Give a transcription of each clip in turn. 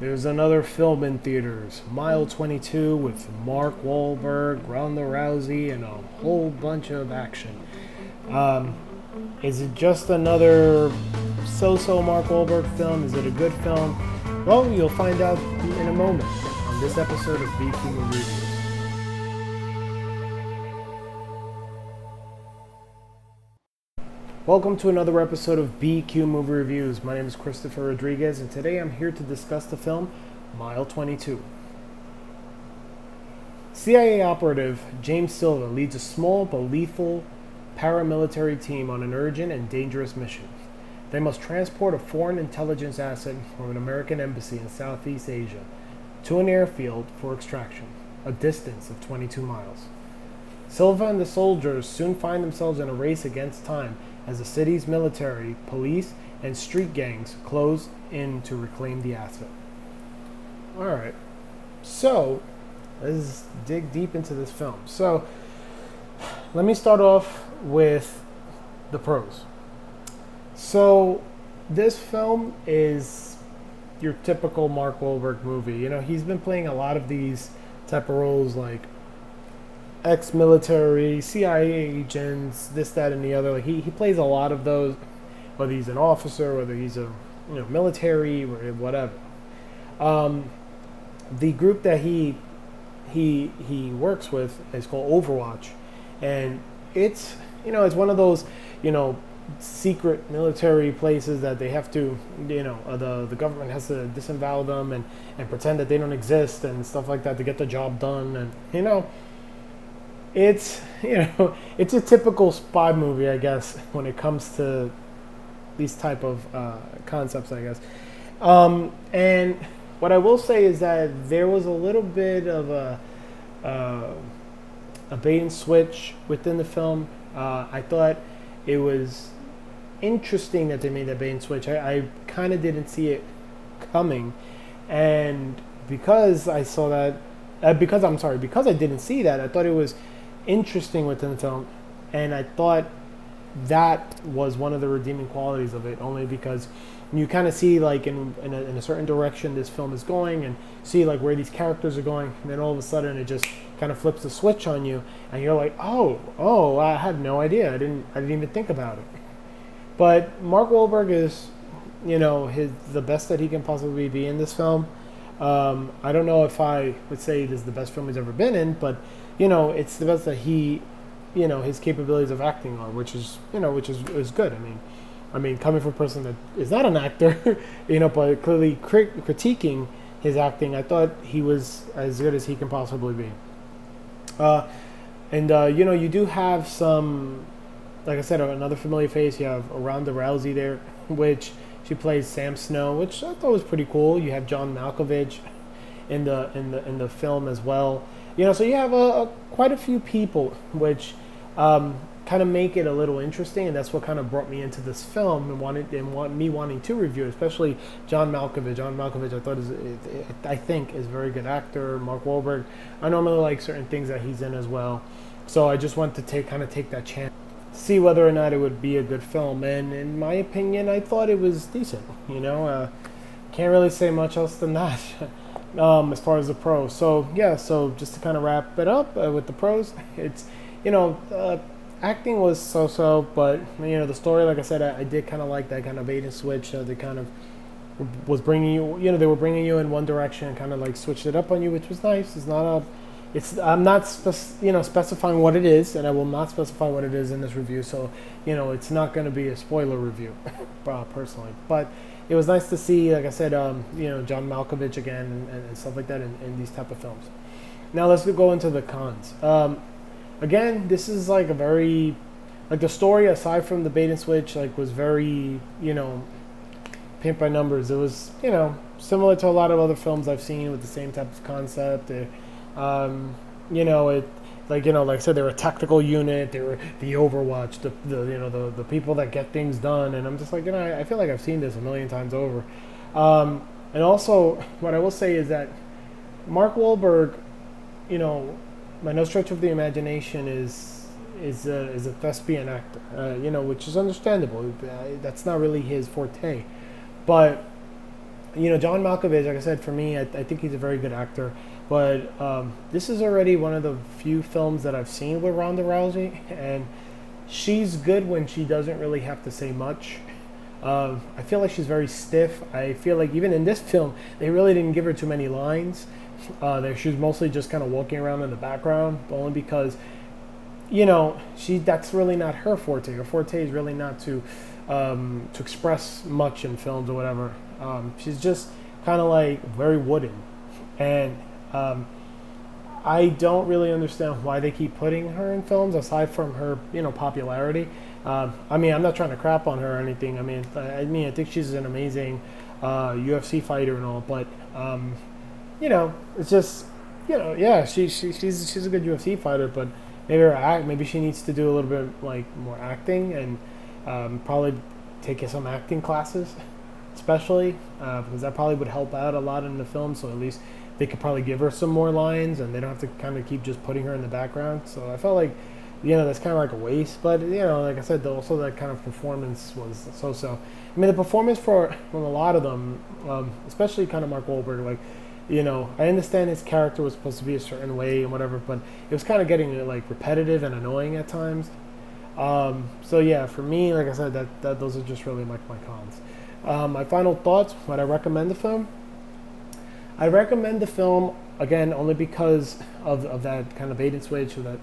there's another film in theaters, Mile 22, with Mark Wahlberg, Ronda Rousey, and a whole bunch of action. Um, is it just another so-so Mark Wahlberg film? Is it a good film? Well, you'll find out in a moment on this episode of BQ Reviews. Welcome to another episode of BQ Movie Reviews. My name is Christopher Rodriguez, and today I'm here to discuss the film Mile 22. CIA operative James Silva leads a small but lethal paramilitary team on an urgent and dangerous mission. They must transport a foreign intelligence asset from an American embassy in Southeast Asia to an airfield for extraction, a distance of 22 miles. Silva and the soldiers soon find themselves in a race against time as the city's military, police, and street gangs close in to reclaim the asset. Alright, so let's dig deep into this film. So, let me start off with the pros. So, this film is your typical Mark Wahlberg movie. You know, he's been playing a lot of these type of roles like ex-military, CIA agents, this, that, and the other. Like he, he plays a lot of those, whether he's an officer, whether he's a you know military, whatever. Um, the group that he he he works with is called Overwatch, and it's you know it's one of those you know secret military places that they have to you know uh, the the government has to disavow them and and pretend that they don't exist and stuff like that to get the job done and you know it's you know it's a typical spy movie i guess when it comes to these type of uh, concepts i guess. Um, and what i will say is that there was a little bit of a uh, a bait and switch within the film. Uh, i thought it was interesting that they made that bait and switch. I, I kind of didn't see it coming. And because i saw that uh, because i'm sorry because i didn't see that i thought it was interesting within the film, and I thought that was one of the redeeming qualities of it. Only because you kind of see like in in a, in a, certain direction this film is going, and see like where these characters are going, and then all of a sudden it just kind of flips the switch on you, and you're like, oh, oh, I had no idea. I didn't I didn't even think about it. But Mark Wahlberg is, you know, his the best that he can possibly be in this film. Um, I don't know if I would say this is the best film he's ever been in, but you know, it's the best that he, you know, his capabilities of acting are, which is, you know, which is is good. I mean, I mean, coming from a person that is not an actor, you know, but clearly crit- critiquing his acting, I thought he was as good as he can possibly be. Uh, and uh, you know, you do have some, like I said, another familiar face. You have Ronda Rousey there, which she plays Sam Snow, which I thought was pretty cool. You have John Malkovich in the in the in the film as well. You know, so you have a, a quite a few people, which um, kind of make it a little interesting, and that's what kind of brought me into this film and wanted and want me wanting to review, it, especially John Malkovich. John Malkovich, I thought is, I think, is a very good actor. Mark Wahlberg, I normally like certain things that he's in as well, so I just want to take kind of take that chance, see whether or not it would be a good film. And in my opinion, I thought it was decent. You know, uh, can't really say much else than that. um, as far as the pros. So yeah, so just to kind of wrap it up uh, with the pros, it's you know uh, acting was so-so, but you know the story, like I said, I, I did kind of like that kind of bait and switch. Uh, they kind of was bringing you, you know, they were bringing you in one direction, and kind of like switched it up on you, which was nice. It's not a it's I'm not spec- you know specifying what it is, and I will not specify what it is in this review. So you know it's not going to be a spoiler review, uh, personally. But it was nice to see, like I said, um, you know John Malkovich again and, and, stuff like that in, in, these type of films. Now let's go into the cons. Um, again, this is like a very like the story aside from the bait and switch like was very you know paint by numbers. It was you know similar to a lot of other films I've seen with the same type of concept. It, um, you know, it like you know, like I said, they're a tactical unit. They were the Overwatch, the, the you know the the people that get things done. And I'm just like you know, I, I feel like I've seen this a million times over. Um, and also, what I will say is that Mark Wahlberg, you know, by no stretch of the imagination is is a, is a thespian actor. Uh, you know, which is understandable. Uh, that's not really his forte, but you know, John Malkovich, like I said, for me, I, I think he's a very good actor. But um, this is already one of the few films that I've seen with Ronda Rousey, and she's good when she doesn't really have to say much. Um, I feel like she's very stiff. I feel like even in this film, they really didn't give her too many lines. Uh, she was mostly just kind of walking around in the background, only because, you know, she that's really not her forte. Her forte is really not to um, to express much in films or whatever. Um, she's just kind of like very wooden, and um, I don't really understand why they keep putting her in films aside from her, you know, popularity. Um, I mean, I'm not trying to crap on her or anything. I mean, I, I mean, I think she's an amazing uh, UFC fighter and all, but um, you know, it's just, you know, yeah, she, she she's she's a good UFC fighter, but maybe her act, maybe she needs to do a little bit like more acting and um, probably take some acting classes, especially uh, because that probably would help out a lot in the film. So at least they could probably give her some more lines, and they don't have to kind of keep just putting her in the background. So I felt like you know, that's kind of like a waste. But you know, like I said, also that kind of performance was so-so. I mean, the performance for from a lot of them, um, especially kind of Mark Wahlberg, like you know, I understand his character was supposed to be a certain way and whatever, but it was kind of getting like repetitive and annoying at times. Um, so yeah, for me, like I said, that, that those are just really like my cons. Um, my final thoughts: Would I recommend the film? I recommend the film again only because of, of that kind of bait and switch that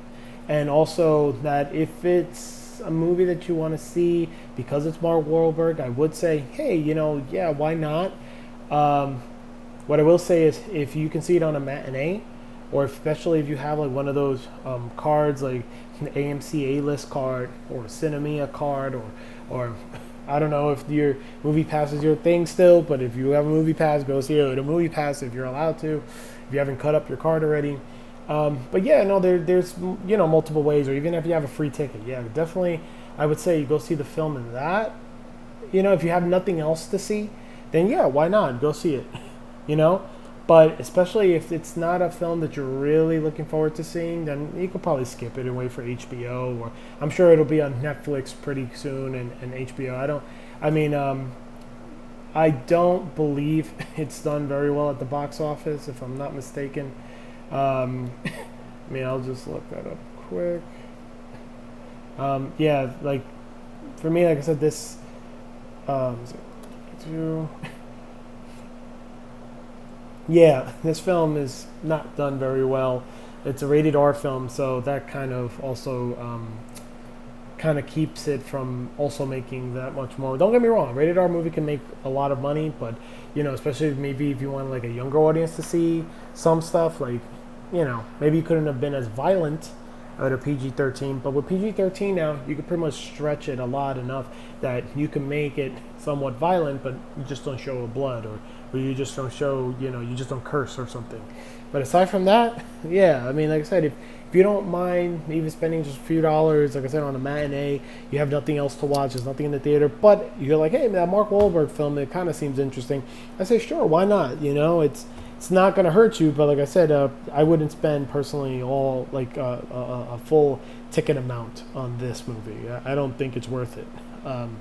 and also that if it's a movie that you want to see because it's Mark Wahlberg, I would say, hey, you know, yeah, why not? Um, what I will say is, if you can see it on a matinee, or especially if you have like one of those um, cards, like an AMC A-list card or a Sinemia card, or or I don't know if your movie pass is your thing still, but if you have a movie pass, go see it a movie pass if you're allowed to. If you haven't cut up your card already, um, but yeah, no, there, there's you know multiple ways, or even if you have a free ticket, yeah, definitely, I would say you go see the film in that. You know, if you have nothing else to see, then yeah, why not go see it? You know, but especially if it's not a film that you're really looking forward to seeing, then you could probably skip it and wait for HBO, or I'm sure it'll be on Netflix pretty soon and, and HBO. I don't, I mean, um, I don't believe it's done very well at the box office, if I'm not mistaken. Um, I mean, I'll just look that up quick. Um, yeah, like for me, like I said, this um, two. yeah, this film is not done very well. It's a rated R film, so that kind of also um, kind of keeps it from also making that much more. Don't get me wrong, rated R movie can make a lot of money, but you know, especially maybe if you want like a younger audience to see some stuff, like you know, maybe you couldn't have been as violent at a PG 13, but with PG 13 now, you can pretty much stretch it a lot enough that you can make it somewhat violent, but you just don't show blood or, or you just don't show, you know, you just don't curse or something. But aside from that, yeah, I mean, like I said, if, if you don't mind even spending just a few dollars, like I said, on a matinee, you have nothing else to watch, there's nothing in the theater, but you're like, hey, that Mark Wahlberg film, it kind of seems interesting. I say, sure, why not? You know, it's it's not going to hurt you. But like I said, uh, I wouldn't spend personally all like uh, a, a, full ticket amount on this movie. I, don't think it's worth it. Um,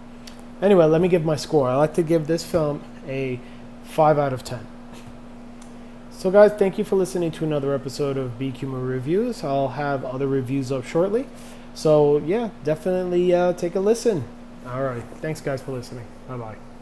anyway, let me give my score. I like to give this film a five out of ten. So, guys, thank you for listening to another episode of BQ Reviews. I'll have other reviews up shortly. So, yeah, definitely uh, take a listen. All right. Thanks, guys, for listening. Bye bye.